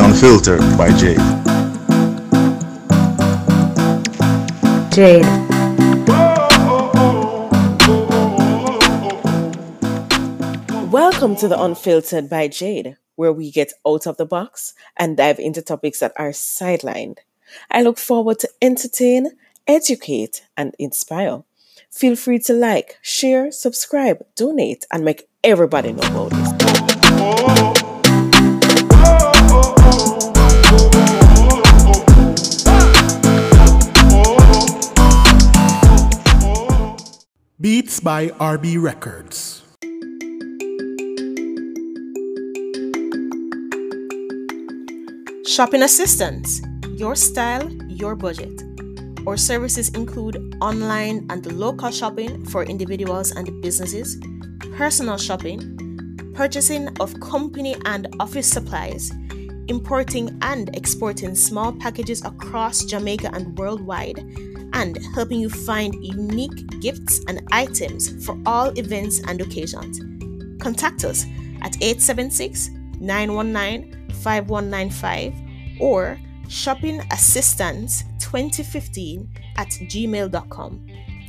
The Unfiltered by Jade. Jade. Welcome to The Unfiltered by Jade, where we get out of the box and dive into topics that are sidelined. I look forward to entertain, educate, and inspire. Feel free to like, share, subscribe, donate, and make everybody know about this. Beats by RB Records. Shopping assistance your style, your budget. Our services include online and local shopping for individuals and businesses, personal shopping, purchasing of company and office supplies, importing and exporting small packages across Jamaica and worldwide, and helping you find unique gifts and items for all events and occasions. Contact us at 876 919 5195 or shoppingassistance2015 at gmail.com.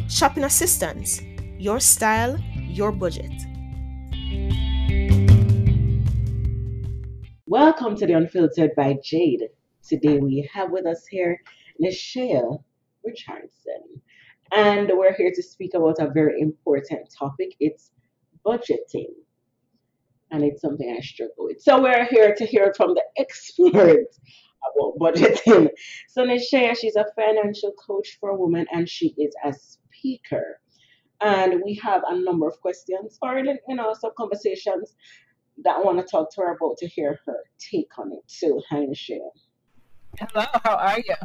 Shopping Assistance, your style, your budget. Welcome to the Unfiltered by Jade. Today we have with us here Nishaea Richardson, and we're here to speak about a very important topic. It's budgeting, and it's something I struggle with. So we're here to hear from the expert about budgeting. So Nishaea, she's a financial coach for women, and she is a speaker. And we have a number of questions, or you know, some conversations that I want to talk to her about to hear her take on it. too. hi, Nishaea. Hello, how are you?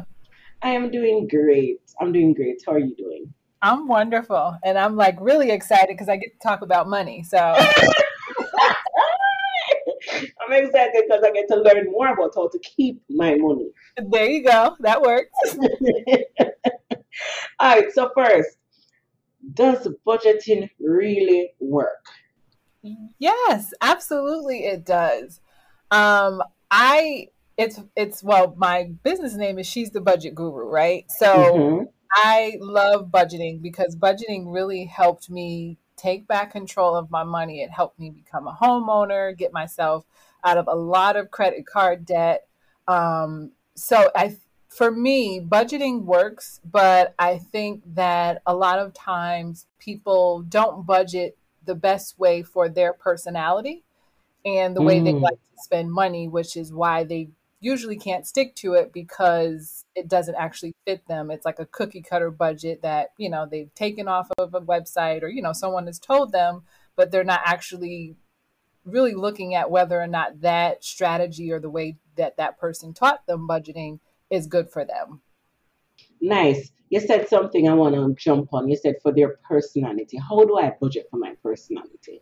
I am doing great. I'm doing great. How are you doing? I'm wonderful. And I'm like really excited because I get to talk about money. So, I'm excited because I get to learn more about how to keep my money. there you go. That works. All right, so first, does budgeting really work? Yes, absolutely it does. Um, I it's it's well, my business name is She's the Budget Guru, right? So Mhm. I love budgeting because budgeting really helped me take back control of my money. It helped me become a homeowner, get myself out of a lot of credit card debt. Um, so I, for me, budgeting works, but I think that a lot of times people don't budget the best way for their personality and the way they Mm. like to spend money, which is why they usually can't stick to it because it doesn't actually fit them. It's like a cookie cutter budget that, you know, they've taken off of a website or, you know, someone has told them, but they're not actually really looking at whether or not that strategy or the way that that person taught them budgeting is good for them. Nice. You said something I want to jump on. You said for their personality. How do I budget for my personality?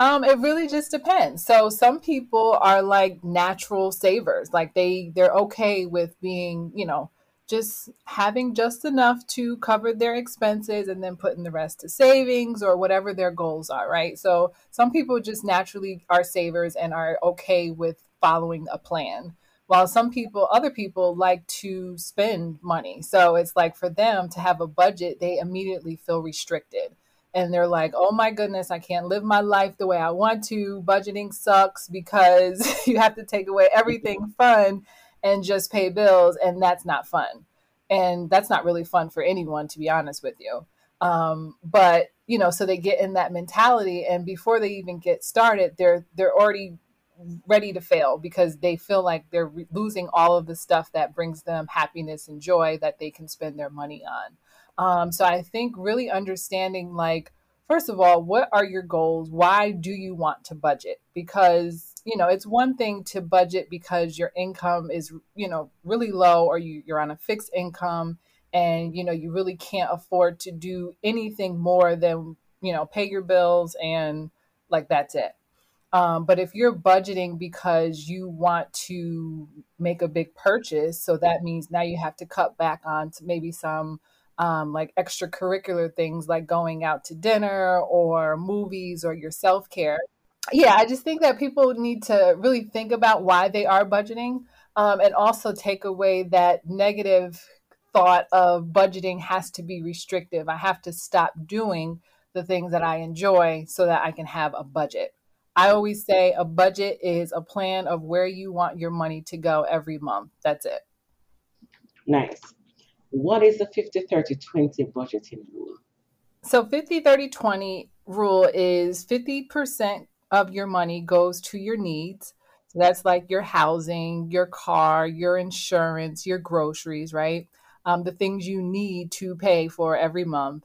Um, it really just depends. So some people are like natural savers. Like they they're okay with being, you know, just having just enough to cover their expenses and then putting the rest to savings or whatever their goals are, right? So some people just naturally are savers and are okay with following a plan. While some people, other people like to spend money. So it's like for them to have a budget, they immediately feel restricted and they're like, "Oh my goodness, I can't live my life the way I want to. Budgeting sucks because you have to take away everything fun and just pay bills, and that's not fun. And that's not really fun for anyone, to be honest with you. Um, but you know, so they get in that mentality, and before they even get started, they're they're already ready to fail because they feel like they're re- losing all of the stuff that brings them happiness and joy that they can spend their money on. Um, so I think really understanding, like, first of all, what are your goals? Why do you want to budget? Because, you know, it's one thing to budget because your income is, you know, really low or you, you're on a fixed income and, you know, you really can't afford to do anything more than, you know, pay your bills and like that's it. Um, but if you're budgeting because you want to make a big purchase, so that means now you have to cut back on to maybe some um, like extracurricular things like going out to dinner or movies or your self care. Yeah, I just think that people need to really think about why they are budgeting. um, and also take away that negative thought of budgeting has to be restrictive. I have to stop doing the things that I enjoy so that I can have a budget. I always say a budget is a plan of where you want your money to go every month. That's it. Nice. What is the 50 30 20 budgeting rule? So 50 30 20 rule is 50% of your money goes to your needs. So that's like your housing, your car, your insurance, your groceries, right? Um, the things you need to pay for every month.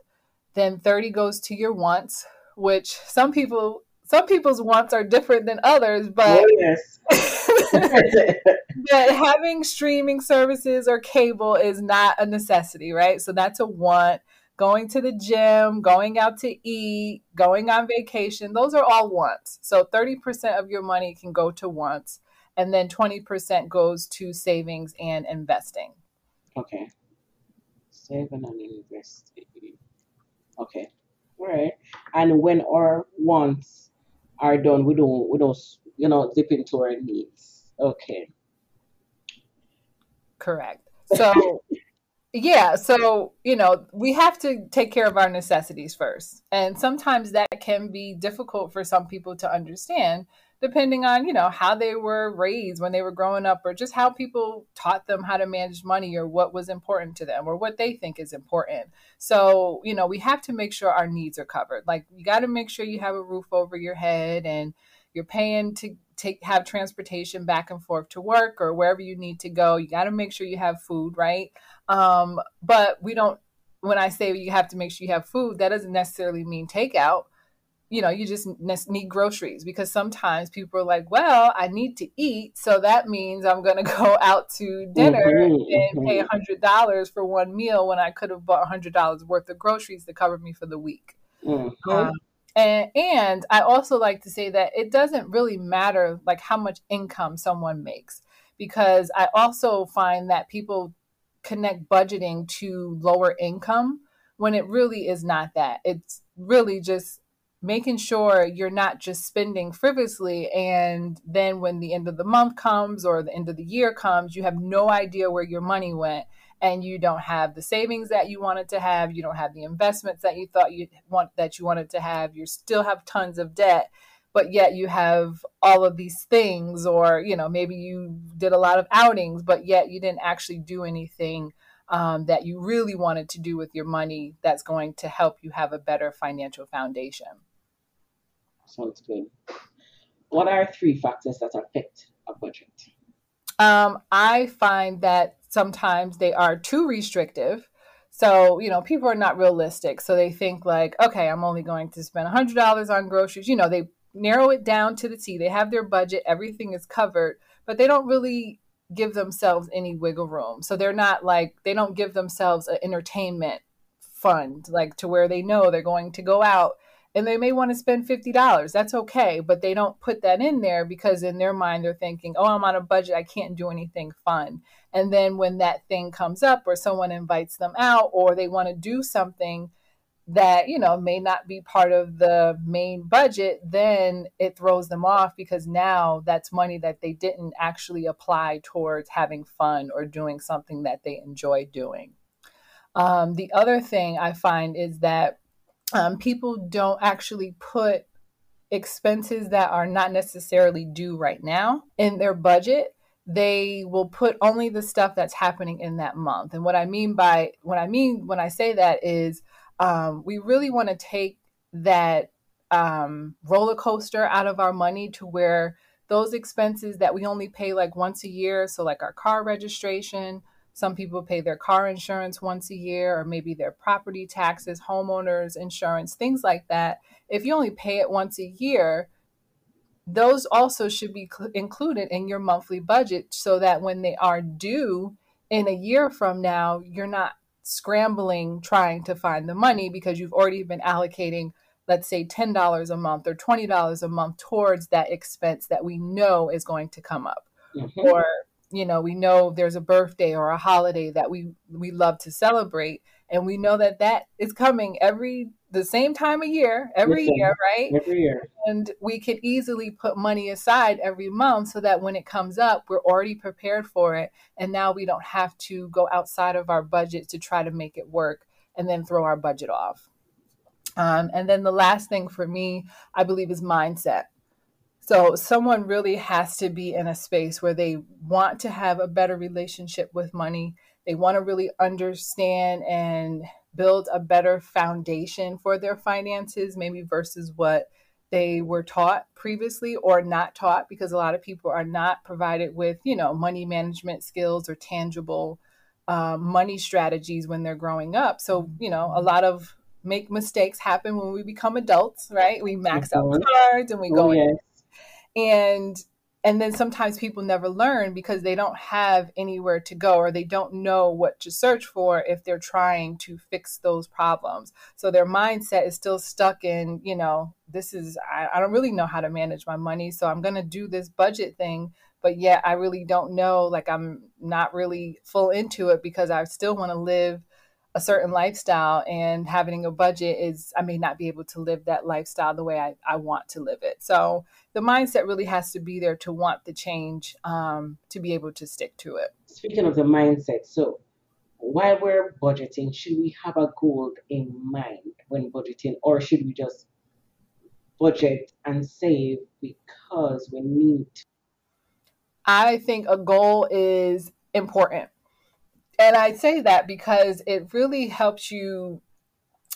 Then 30 goes to your wants, which some people some people's wants are different than others, but oh, yes. but having streaming services or cable is not a necessity, right? So that's a want. Going to the gym, going out to eat, going on vacation, those are all wants. So 30% of your money can go to wants, and then 20% goes to savings and investing. Okay. Saving and investing. Okay. All right. And when our wants are done, we don't we don't you know dip into our needs. Okay. Correct. So yeah, so you know, we have to take care of our necessities first. And sometimes that can be difficult for some people to understand depending on you know how they were raised when they were growing up or just how people taught them how to manage money or what was important to them or what they think is important so you know we have to make sure our needs are covered like you got to make sure you have a roof over your head and you're paying to take have transportation back and forth to work or wherever you need to go you got to make sure you have food right um, but we don't when i say you have to make sure you have food that doesn't necessarily mean takeout you know, you just need groceries because sometimes people are like, well, I need to eat. So that means I'm going to go out to dinner mm-hmm, and mm-hmm. pay a hundred dollars for one meal when I could have bought a hundred dollars worth of groceries to cover me for the week. Mm-hmm. Um, and, and I also like to say that it doesn't really matter like how much income someone makes because I also find that people connect budgeting to lower income when it really is not that. It's really just making sure you're not just spending frivolously and then when the end of the month comes or the end of the year comes you have no idea where your money went and you don't have the savings that you wanted to have you don't have the investments that you thought you want that you wanted to have you still have tons of debt but yet you have all of these things or you know maybe you did a lot of outings but yet you didn't actually do anything um, that you really wanted to do with your money that's going to help you have a better financial foundation Sounds good. What are three factors that affect a budget? Um, I find that sometimes they are too restrictive. So, you know, people are not realistic. So they think like, okay, I'm only going to spend $100 on groceries. You know, they narrow it down to the T. They have their budget, everything is covered, but they don't really give themselves any wiggle room. So they're not like, they don't give themselves an entertainment fund, like to where they know they're going to go out and they may want to spend $50. That's okay, but they don't put that in there because in their mind they're thinking, "Oh, I'm on a budget, I can't do anything fun." And then when that thing comes up or someone invites them out or they want to do something that, you know, may not be part of the main budget, then it throws them off because now that's money that they didn't actually apply towards having fun or doing something that they enjoy doing. Um, the other thing I find is that um, people don't actually put expenses that are not necessarily due right now in their budget they will put only the stuff that's happening in that month and what i mean by what i mean when i say that is um, we really want to take that um, roller coaster out of our money to where those expenses that we only pay like once a year so like our car registration some people pay their car insurance once a year, or maybe their property taxes, homeowners insurance, things like that. If you only pay it once a year, those also should be cl- included in your monthly budget so that when they are due in a year from now, you're not scrambling trying to find the money because you've already been allocating, let's say, $10 a month or $20 a month towards that expense that we know is going to come up. Mm-hmm. Or you know we know there's a birthday or a holiday that we we love to celebrate and we know that that is coming every the same time of year every Listen, year, right? every year. And we can easily put money aside every month so that when it comes up, we're already prepared for it. And now we don't have to go outside of our budget to try to make it work and then throw our budget off. Um, and then the last thing for me, I believe, is mindset. So someone really has to be in a space where they want to have a better relationship with money. They want to really understand and build a better foundation for their finances, maybe versus what they were taught previously or not taught because a lot of people are not provided with, you know, money management skills or tangible um, money strategies when they're growing up. So, you know, a lot of make mistakes happen when we become adults, right? We max out Mhm. cards and we go Oh, yes. and and then sometimes people never learn because they don't have anywhere to go or they don't know what to search for if they're trying to fix those problems. So their mindset is still stuck in you know this is i, I don't really know how to manage my money so i'm going to do this budget thing but yet i really don't know like i'm not really full into it because i still want to live a certain lifestyle and having a budget is i may not be able to live that lifestyle the way i, I want to live it. So the mindset really has to be there to want the change um, to be able to stick to it. Speaking of the mindset, so while we're budgeting, should we have a goal in mind when budgeting, or should we just budget and save because we need to? i think a goal is important and i say that because it really helps you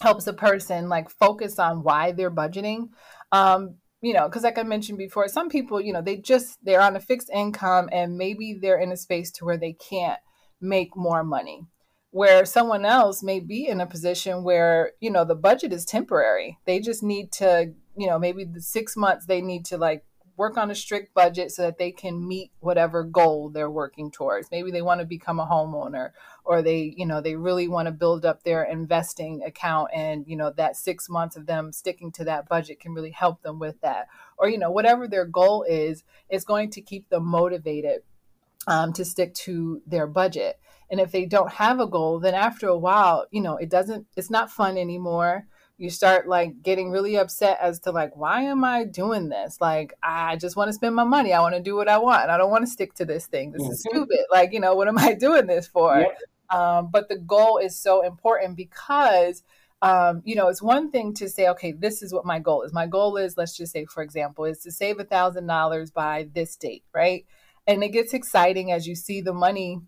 helps a person like focus on why they're budgeting. Um you know because like i mentioned before some people you know they just they're on a fixed income and maybe they're in a space to where they can't make more money. Where someone else may be in a position where you know the budget is temporary. They just need to you know maybe the six months they need to like work on a strict budget so that they can meet whatever goal they're working towards. Maybe they want to become a homeowner or they you know they really want to build up their investing account and you know that six months of them sticking to that budget can really help them with that. Or you know whatever their goal is is going to keep them motivated um, to stick to their budget. And if they don't have a goal then after a while you know it doesn't it's not fun anymore you start like getting really upset as to like why am i doing this? Like i just want to spend my money. I want to do what i want. I don't want to stick to this thing. This is Mhm. stupid. Like you know what am i doing this for? Yep. um, but the goal is so important because um, you know it's one thing to say okay this is what my goal is. My goal is let's just say for example is to save a thousand dollars by this date right? And it gets exciting as you see the money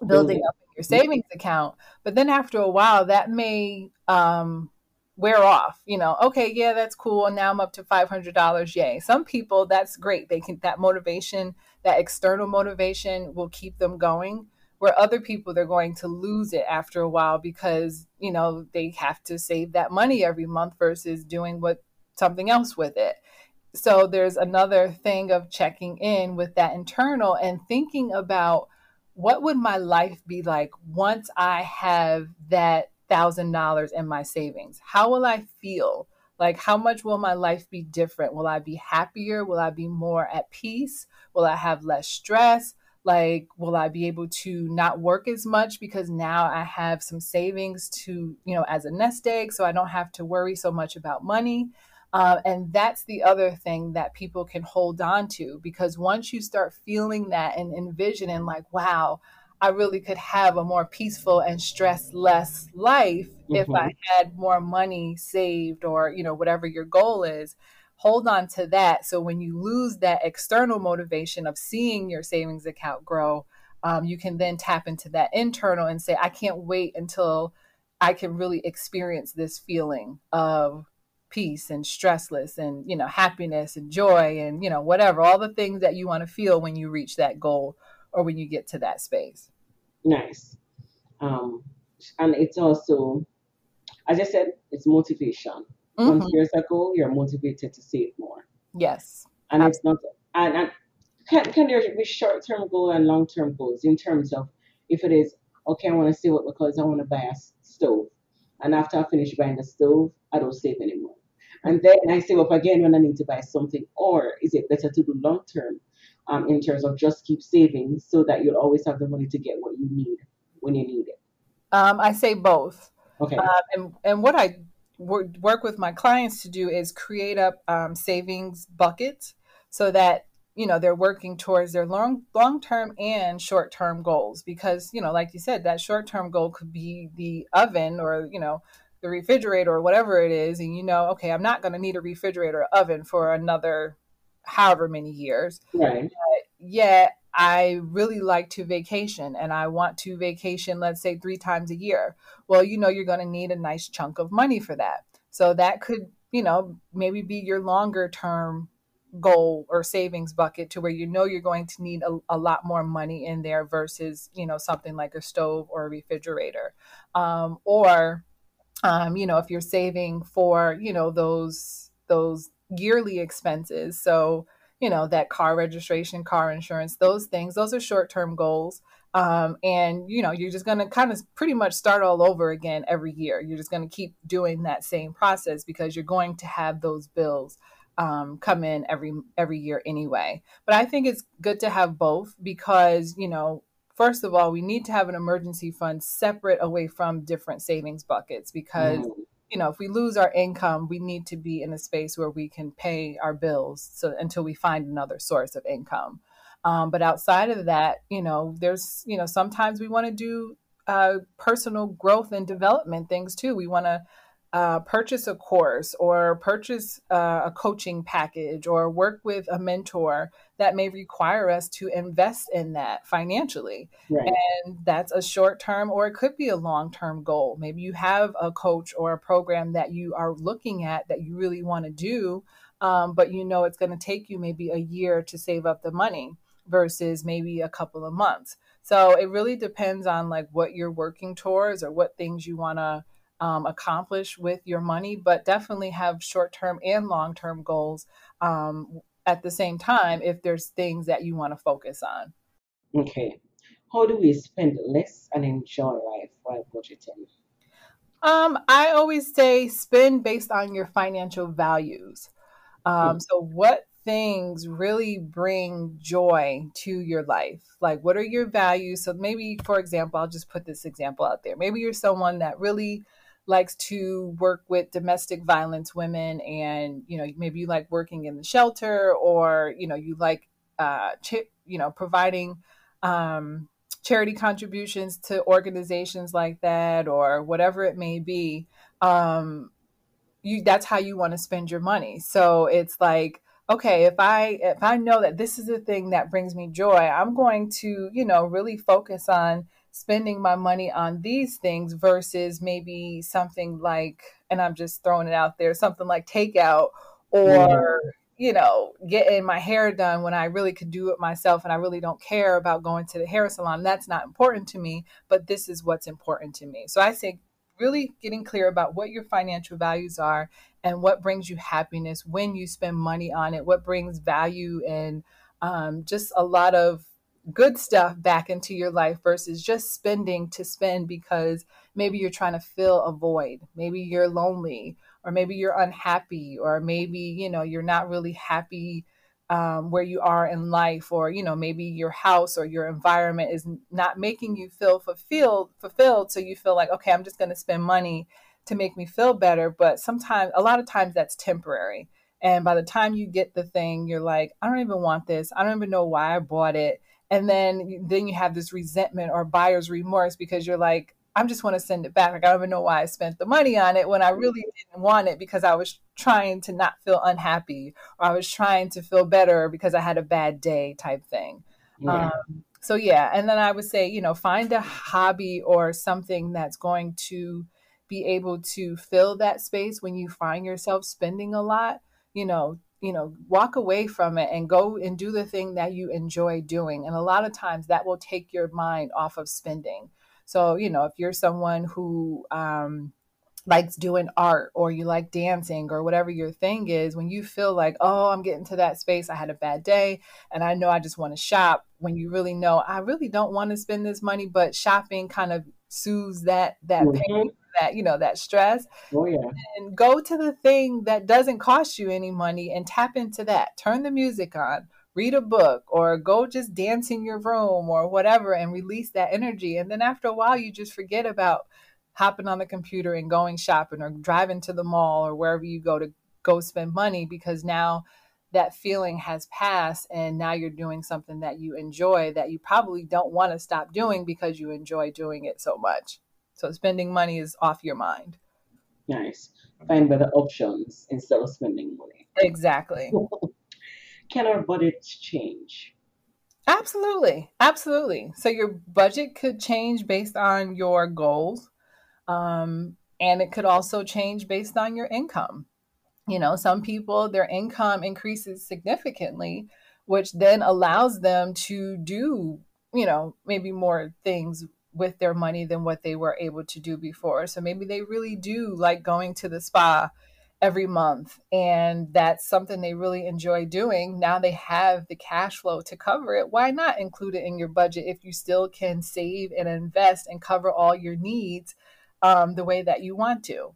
building Building. up in your savings account. But then after a while that may um, wear off you know okay yeah that's cool and now i'm up to $500 yay. Some people that's great they can that motivation that external motivation will keep them going where other people they're going to lose it after a while because you know they have to save that money every month versus doing what something else with it. So there's another thing of checking in with that internal and thinking about what would my life be like once i have that thousand dollars in my savings. How will i feel? Like how much will my life be different? Will i be happier? Will i be more at peace? Will i have less stress? Like will i be able to not work as much because now i have some savings to you know as a nest egg so i don't have to worry so much about money? Uh, and that's the other thing that people can hold on to because once you start feeling that and envisioning like wow i really could have a more peaceful and stress less life if Mhm. i had more money saved or you know whatever your goal is. Hold on to that. So when you lose that external motivation of seeing your savings account grow um, you can then tap into that internal and say i can't wait until i can really experience this feeling of peace and stressless and you know happiness and joy and you know whatever all the things that you want to feel when you reach that goal or when you get to that space Nice. Um, and it's also, as I said, it's motivation. Once Mhm. there's a goal, you're motivated to save more. yes And it's not, and, and can, can there be short term goal and long term goals in terms of if it is, okay, I want to save up because I want to buy a stove. And after I finish buying the stove, I don't save anymore. And then I save up again when I need to buy something. Or is it better to do long term um, in terms of just keep saving so that you'll always have the money to get what you need when you need it? um, i say both Okay. Um, and and what I work with my clients to do is create up um, savings buckets so that you know they're working towards their long long term and short term goals because you know like you said that short term goal could be the oven or you know the refrigerator or whatever it is and you know okay i'm not going to need a refrigerator or oven for another however many years right yet I really like to vacation and I want to vacation, let's say three times a year. Well, you know, you're going to need a nice chunk of money for that. So that could, you know, maybe be your longer term goal or savings bucket to where you know you're going to need a, a lot more money in there versus, you know, something like a stove or a refrigerator. Um, or, um, you know, if you're saving for, you know, those, those yearly expenses. So, you know, that car registration, car insurance, those things, those are short term goals. Um, and, you know, you're just going to kind of pretty much start all over again every year. You're just going to keep doing that same process because you're going to have those bills um, come in every every year anyway. But I think it's good to have both because you know, first of all, we need to have an emergency fund separate away from different savings buckets because mm you know, if we lose our income, we need to be in a space where we can pay our bills so until we find another source of income. Um, but outside of that, you know, there's, you know, sometimes we want to do uh, personal growth and development things too. We want to uh, purchase a course or purchase uh, a coaching package or work with a mentor that may require us to invest in that financially. Right. And that's a short term or it could be a long term goal. Maybe you have a coach or a program that you are looking at that you really want to do, um, but you know it's going to take you maybe a year to save up the money versus maybe a couple of months. So it really depends on like what you're working towards or what things you want to um, accomplish with your money, but definitely have short term and long term goals um, at the same time if there's things that you want to focus on. Okay. How do we spend less and enjoy life while budgeting? Um, I always say spend based on your financial values. Um, mm-hmm. So, what things really bring joy to your life? Like, what are your values? So, maybe, for example, I'll just put this example out there. Maybe you're someone that really likes to work with domestic violence women and you know maybe you like working in the shelter or you know you like uh ch- you know providing um charity contributions to organizations like that or whatever it may be um you that's how you want to spend your money. So it's like okay if i if i know that this is the thing that brings me joy i'm going to you know really focus on spending my money on these things versus maybe something like, and I'm just throwing it out there, something like takeout or, you know, getting my hair done when I really could do it myself and I really don't care about going to the hair salon. That's not important to me, but this is what's important to me. So I say, really getting clear about what your financial values are and what brings you happiness when you spend money on it, what brings value and um, just a lot of good stuff back into your life versus just spending to spend because maybe you're trying to fill a void. Maybe you're lonely, or maybe you're unhappy, or maybe, you know, you're not really happy um, where you are in life, or, you know, maybe your house or your environment is not making you feel fulfilled, fulfilled. So you feel like, okay, I'm just going to spend money to make me feel better. But sometimes, a lot of times that's temporary. And by the time you get the thing, you're like, I don't even want this. I don't even know why I bought it and then then you have this resentment or buyer's remorse because you're like i just want to send it back. Like i don't even know why i spent the money on it when i really didn't want it because i was trying to not feel unhappy or i was trying to feel better because i had a bad day type thing. Yeah. Um, so yeah. And then i would say you know find a hobby or something that's going to be able to fill that space when you find yourself spending a lot you know you know walk away from it and go and do the thing that you enjoy doing. And a lot of times that will take your mind off of spending. So you know if you're someone who um, likes doing art or you like dancing or whatever your thing is when you feel like oh i'm getting to that space. I had a bad day and i know i just want to shop when you really know i really don't want to spend this money but shopping kind of soothes that that mm-hmm. pain that you know that stress oh yeah. and go to the thing that doesn't cost you any money and tap into that. Turn the music on read a book or go just dance in your room or whatever and release that energy. And then after a while you just forget about hopping on the computer and going shopping or driving to the mall or wherever you go to go spend money because now that feeling has passed and now you're doing something that you enjoy that you probably don't want to stop doing because you enjoy doing it so much. So spending money is off your mind. Nice. Find better options instead of spending money. Exactly. Can our budgets change? Absolutely. Absolutely. So your budget could change based on your goals. Um, and it could also change based on your income. You know, some people, their income increases significantly, which then allows them to do, you know, maybe more things with their money than what they were able to do before. So maybe they really do like going to the spa every month and that's something they really enjoy doing. Now they have the cash flow to cover it. Why not include it in your budget if you still can save and invest and cover all your needs um, the way that you want to?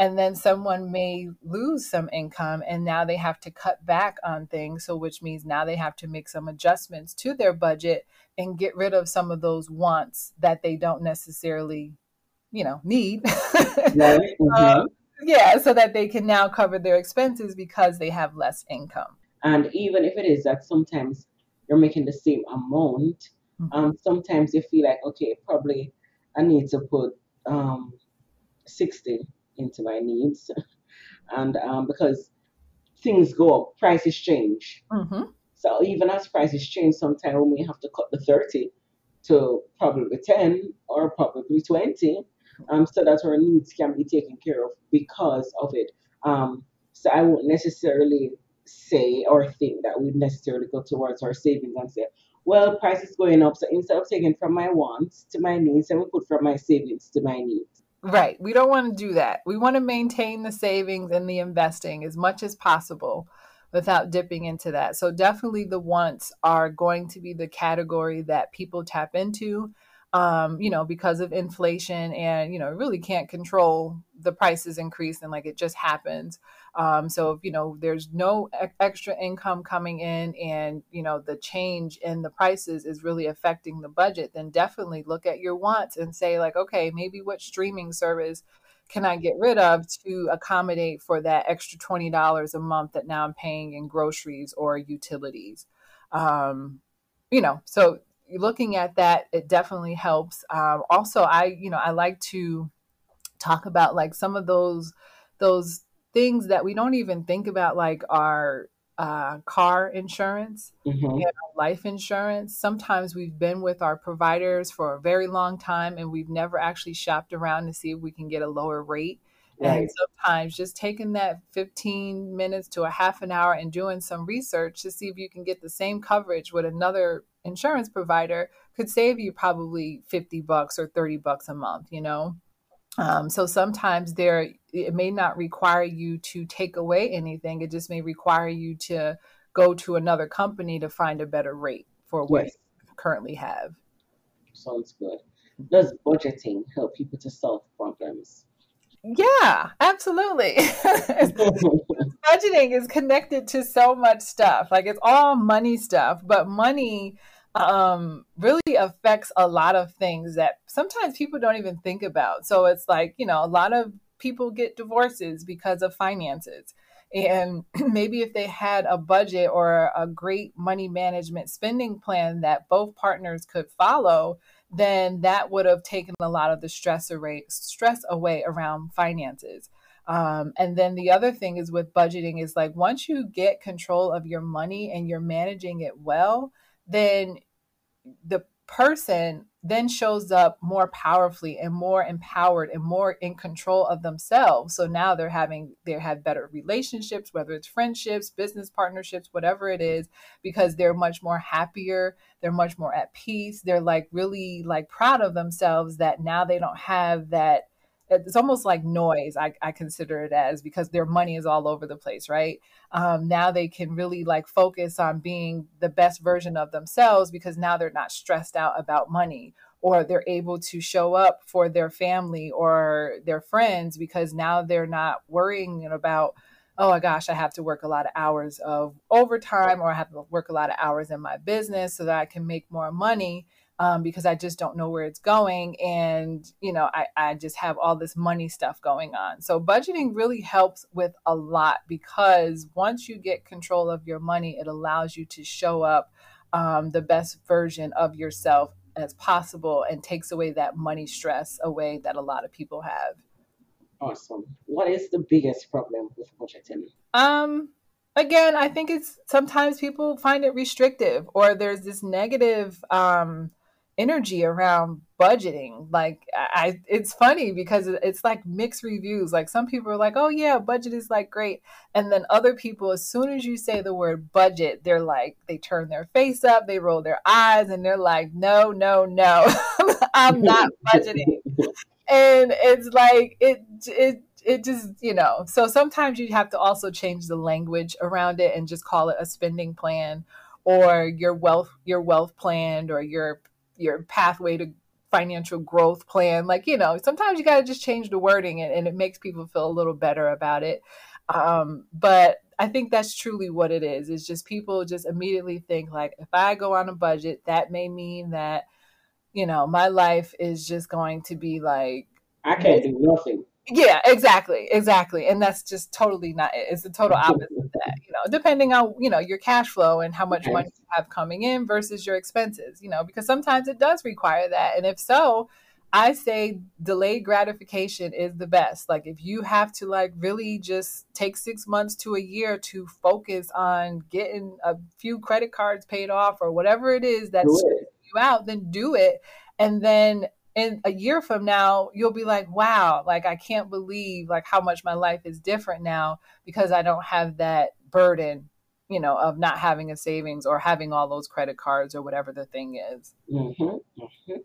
and then someone may lose some income and now they have to cut back on things so which means now they have to make some adjustments to their budget and get rid of some of those wants that they don't necessarily you know need right. mm-hmm. um, yeah so that they can now cover their expenses because they have less income and even if it is that sometimes you're making the same amount mm-hmm. um, sometimes you feel like okay probably i need to put um, 60 into my needs. and um, because things go up, prices change. Mm-hmm. So even as prices change, sometimes we may have to cut the 30 to probably 10 or probably 20 um, so that our needs can be taken care of because of it. Um, so I won't necessarily say or think that we'd necessarily go towards our savings and say, well, price is going up. So instead of taking from my wants to my needs, I will put from my savings to my needs. Right. We don't want to do that. We want to maintain the savings and the investing as much as possible without dipping into that. So, definitely the wants are going to be the category that people tap into um, you know, because of inflation and, you know, really can't control the prices increase and like it just happens. Um, so if, you know, there's no e- extra income coming in and, you know, the change in the prices is really affecting the budget, then definitely look at your wants and say like, okay, maybe what streaming service can I get rid of to accommodate for that extra $20 a month that now I'm paying in groceries or utilities? Um, you know, so looking at that, it definitely helps. Um, also, I you know I like to talk about like some of those those things that we don't even think about, like our uh, car insurance mm-hmm. life insurance. Sometimes we've been with our providers for a very long time and we've never actually shopped around to see if we can get a lower rate. Right. And sometimes just taking that 15 minutes to a half an hour and doing some research to see if you can get the same coverage with another insurance provider could save you probably 50 bucks or 30 bucks a month, you know? Um, so sometimes there, it may not require you to take away anything. It just may require you to go to another company to find a better rate for what yes. you currently have. Sounds good. Does budgeting help people to solve problems? Yeah, absolutely. budgeting is connected to so much stuff. Like it's all money stuff, but money um really affects a lot of things that sometimes people don't even think about. So it's like, you know, a lot of people get divorces because of finances. And maybe if they had a budget or a great money management spending plan that both partners could follow, then that would have taken a lot of the stress away, stress away around finances. Um, and then the other thing is with budgeting is like once you get control of your money and you're managing it well, then the person then shows up more powerfully and more empowered and more in control of themselves. So now they're having they have better relationships whether it's friendships business partnerships whatever it is because they're much more happier they're much more at peace they're like really like proud of themselves that now they don't have that it's almost like noise I, I consider it as because their money is all over the place right? Um, now they can really like focus on being the best version of themselves because now they're not stressed out about money or they're able to show up for their family or their friends because now they're not worrying about oh my gosh, I have to work a lot of hours of overtime or I have to work a lot of hours in my business so that I can make more money um, because I just don't know where it's going. And, you know, I, I just have all this money stuff going on. So budgeting really helps with a lot because once you get control of your money, it allows you to show up um, the best version of yourself as possible and takes away that money stress away that a lot of people have. Awesome. What is the biggest problem with budgeting? Um, again, I think it's sometimes people find it restrictive or there's this negative um energy around budgeting. Like I it's funny because it's like mixed reviews. Like some people are like, "Oh yeah, budget is like great." And then other people as soon as you say the word budget, they're like they turn their face up, they roll their eyes and they're like, "No, no, no. I'm not budgeting." and it's like it it it just you know so sometimes you have to also change the language around it and just call it a spending plan or your wealth your wealth plan or your your pathway to financial growth plan. Like, you know, sometimes you got to just change the wording and, and, it makes people feel a little better about it. Um, but I think that's truly what it is. It's just people just immediately think, like, if I go on a budget, that may mean that, you know, my life is just going to be like, I can't do nothing. Yeah, exactly, exactly, and that's just totally not it. It's the total opposite that. You know, depending on you know your cash flow and how much money you have coming in versus your expenses. You know, because sometimes it does require that, and if so, I say delayed gratification is the best. Like if you have to like really just take six months to a year to focus on getting a few credit cards paid off or whatever it is that's you out, then do it. And then in a year from now you'll be like wow like i can't believe like how much my life is different now because i don't have that burden you know of not having a savings or having all those credit cards or whatever the thing is. Mm-hmm, mm-hmm.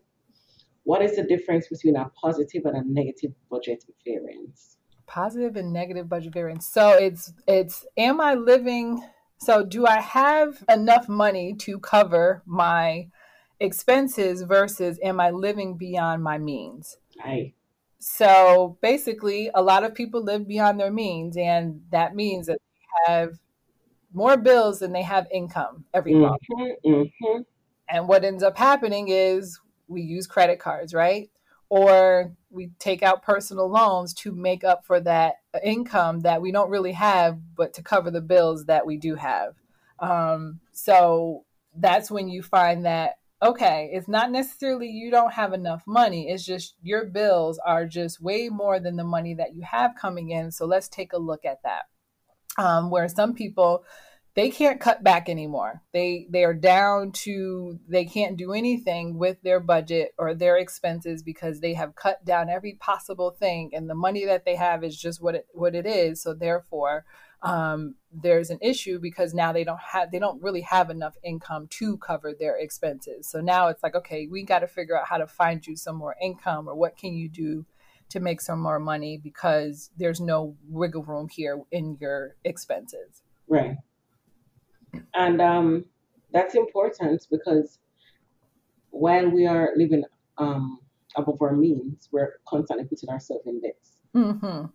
What is the difference between a positive and a negative budget variance? Positive and negative budget variance. So it's it's am i living so do i have enough money to cover my expenses versus am I living beyond my means? Right. So basically, a lot of people live beyond their means, and that means that they have more bills than they have income every mm-hmm, month. Mm-hmm. And what ends up happening is we use credit cards, right? Or we take out personal loans to make up for that income that we don't really have, but to cover the bills that we do have. Um, so that's when you find that okay, it's not necessarily you don't have enough money. It's just your bills are just way more than the money that you have coming in. So let's take a look at that. Um, where some people, they can't cut back anymore. They they are down to they can't do anything with their budget or their expenses because they have cut down every possible thing, and the money that they have is just what it what it is. So therefore, um, there's an issue because now they don't have they don't really have enough income to cover their expenses. So now it's like okay we got to figure out how to find you some more income or what can you do to make some more money because there's no wiggle room here in your expenses. Right. And um, that's important because while we are living um, above our means we're constantly putting ourselves in debt. Mm-hmm.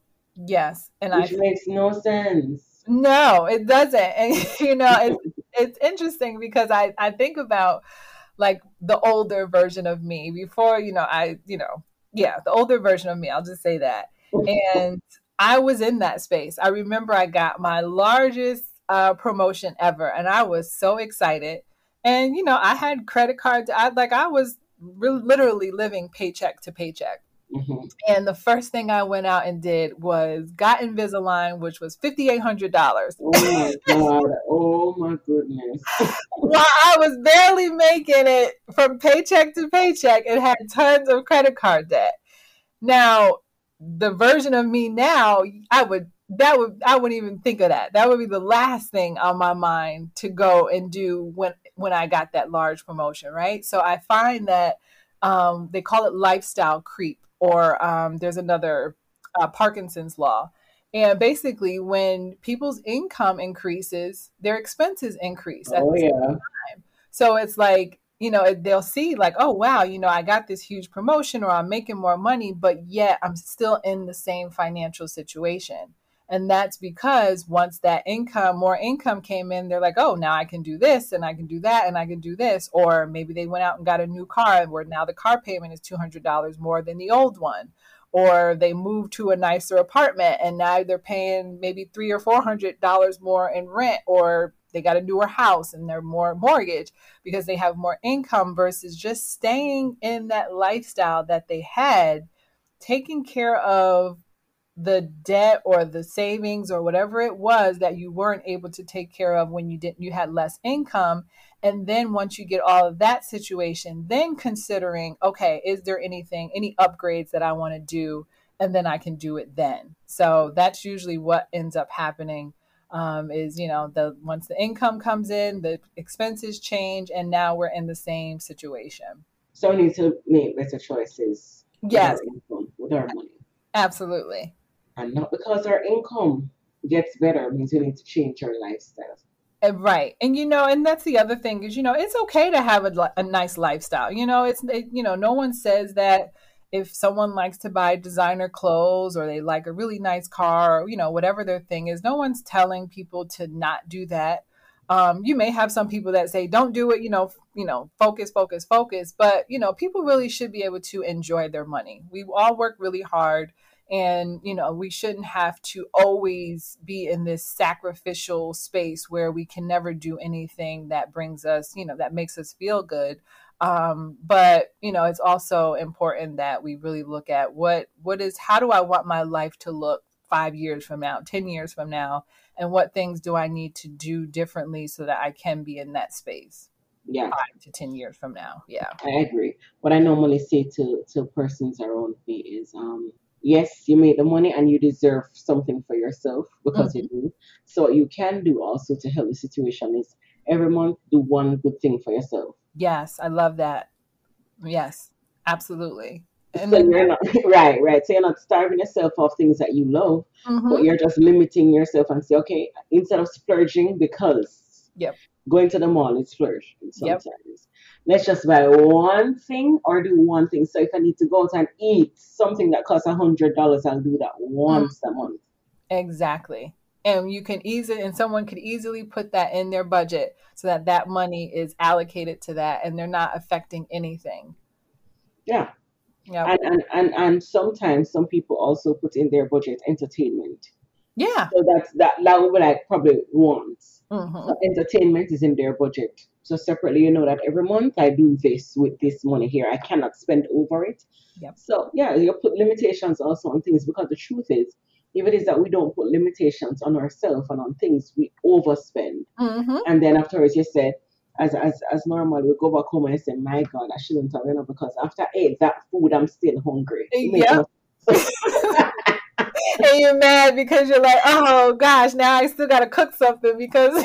Yes, and which I makes no sense. No, it doesn't. And you know, it's it's interesting because I I think about like the older version of me before you know I you know yeah the older version of me I'll just say that and I was in that space. I remember I got my largest uh, promotion ever, and I was so excited. And you know, I had credit cards. I like I was re- literally living paycheck to paycheck. Mm-hmm. And the first thing I went out and did was got Invisalign, which was fifty eight hundred dollars. Oh my god! Oh my goodness! While I was barely making it from paycheck to paycheck, and had tons of credit card debt. Now, the version of me now, I would that would I wouldn't even think of that. That would be the last thing on my mind to go and do when when I got that large promotion, right? So I find that um, they call it lifestyle creep or um, there's another uh, Parkinson's law. And basically, when people's income increases, their expenses increase. oh, yeah. So it's like, you know, they'll see, like, oh, wow, you know, I got this huge promotion or I'm making more money, but yet I'm still in the same financial situation. And that's because once that income, more income came in, they're like, oh, now I can do this and I can do that and I can do this. Or maybe they went out and got a new car and where now the car payment is $200 more than the old one. Or they moved to a nicer apartment and now they're paying maybe three or four hundred dollars more in rent, or they got a newer house and they're more mortgage because they have more income versus just staying in that lifestyle that they had, taking care of the debt or the savings or whatever it was that you weren't able to take care of when you didn't you had less income. And then once you get all of that situation then considering okay is there anything any upgrades that i want to do? And then i can do it then. So that's usually what ends up happening um, is you know the once the income comes in the expenses change and now we're in the same situation. So we need to make better choices. Yes. With our, income, with our money. Absolutely and not because our income gets better means we need to change our lifestyle. Right. And you know, and that's the other thing is, you know, it's okay to have a, a nice lifestyle. You know, it's it, you know, no one says that if someone likes to buy designer clothes or they like a really nice car, or, you know, whatever their thing is, no one's telling people to not do that. Um, you may have some people that say, "Don't do it," you know, you know, focus, focus, focus. But you know, people really should be able to enjoy their money. We all work really hard and you know we shouldn't have to always be in this sacrificial space where we can never do anything that brings us you know that makes us feel good. Um, but you know it's also important that we really look at what what is how do i want my life to look five years from now ten years from now? And what things do i need to do differently so that i can be in that space Yeah, five to ten years from now? Yeah. I agree. What I normally say to to persons around me is, um, yes, you made the money and you deserve something for yourself because you do. So what you can do also to help the situation is every month do one good thing for yourself. yes i love that yes absolutely and So then you're not right, right. So you're not starving yourself of things that you love, Mhm. but you're just limiting yourself and say, okay, instead of splurging because Yep. going to the mall is splurge Yep. Let's just buy one thing or do one thing. So if I need to go out and eat something that costs a hundred dollars, I'll do that once a month. Exactly. And you can easily, and someone could easily put that in their budget so that that money is allocated to that and they're not affecting anything. Yeah. Yeah. And and, and and sometimes some people also put in their budget entertainment. Yeah. So that's that that would be like probably once. hmm So entertainment is in their budget. So separately, you know that every month I do this with this money here. I cannot spend over it. Yep. So yeah, you put limitations also on things because the truth is, if it is that we don't put limitations on ourselves and on things, we overspend. Mm-hmm. And then afterwards you said, as as as normal, we go back home and say, My God, I shouldn't have, you know, because after I ate that food, I'm still hungry. It makes Yep. no sense. and you're mad because you're like, oh gosh, now I still got to cook something because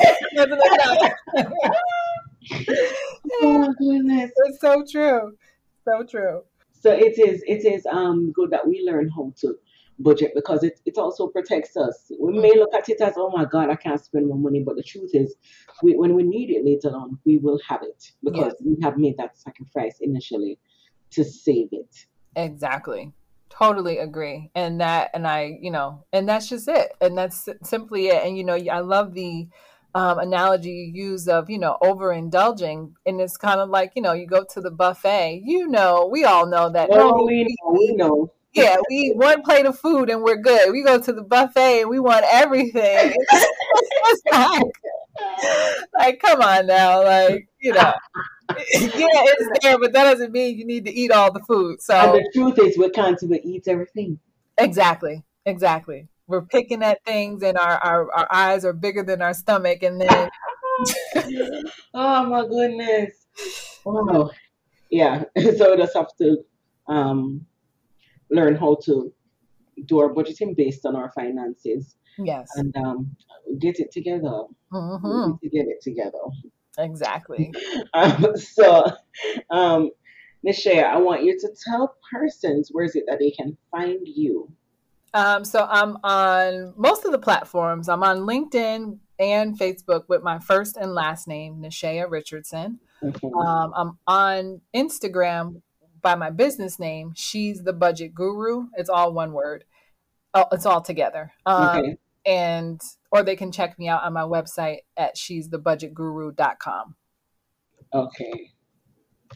oh my goodness. it's so true. So true. So it is it is um good that we learn how to budget because it, it also protects us. We may look at it as oh my god I can't spend more money, but the truth is we, when we need it later on we will have it because Yes. we have made that sacrifice initially to save it. Exactly. Totally agree. And that, and I, you know, and that's just it. And that's simply it. And, you know, I love the um, analogy you use of, you know, overindulging. And it's kind of like, you know, you go to the buffet, you know, we all know that. No, we know, we know. yeah, we eat one plate of food and we're good. We go to the buffet and we want everything. It's like, like, come on now. Like, you know, yeah, it's there, but that doesn't mean you need to eat all the food. so And the truth is we can't even eat everything. Exactly. Exactly. We're picking at things and our, our, our eyes are bigger than our stomach and then oh my goodness. Oh yeah. So we just have to um learn how to do our budgeting based on our finances yes. and um, get it together. We hmm to get it together. Exactly. Um, so, um, Nishaea, I want you to tell persons where is it that they can find you. Um, so I'm on most of the platforms. I'm on LinkedIn and Facebook with my first and last name, Nishaea Richardson. Mhm. Um, I'm on Instagram by my business name. She's the budget guru. It's all one word. Oh, it's all together. Um, Okay. and or they can check me out on my website at she's the budget guru.com. Okay.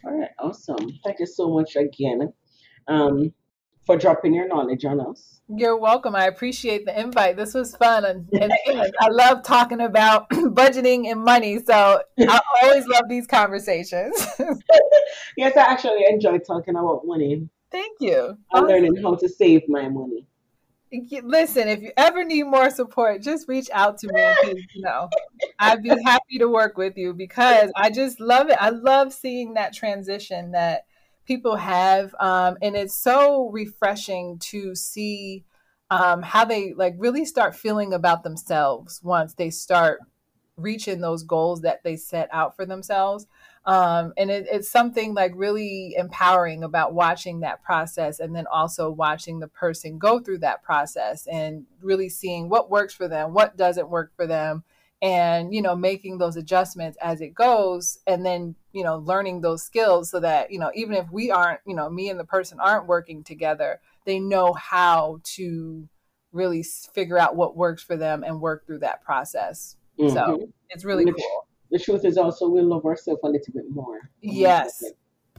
All right, awesome. Thank you so much again um, for dropping your knowledge on us. You're welcome. I appreciate the invite. This was fun. And, and I love talking about budgeting and money. So I always love these conversations. yes, I actually enjoy talking about money. Thank you. I'm learning how to save my money. Listen, if you ever need more support, just reach out to me. You know, I'd be happy to work with you because I just love it. I love seeing that transition that people have, um, and it's so refreshing to see um, how they like really start feeling about themselves once they start reaching those goals that they set out for themselves. Um, and it, it's something like really empowering about watching that process and then also watching the person go through that process and really seeing what works for them, what doesn't work for them, and you know making those adjustments as it goes and then you know learning those skills so that you know even if we aren't you know me and the person aren't working together they know how to really figure out what works for them and work through that process mm-hmm. so it's really cool the truth is also we love ourselves a little bit more. Yes,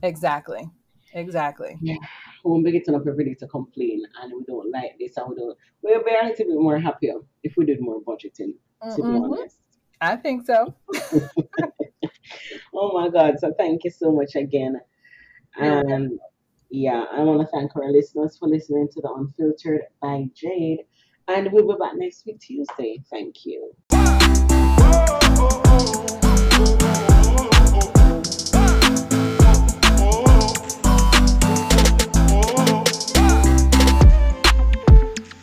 exactly. Exactly. Yeah. When we get up every day to complain and we don't like this and we don't, we'll be a little bit more happier if we did more budgeting, mm-hmm. to be mm-hmm. honest. I think so. oh my God. So thank you so much again. And yeah, I want to thank our listeners for listening to The Unfiltered by Jade. And we'll be back next week, Tuesday. Thank you.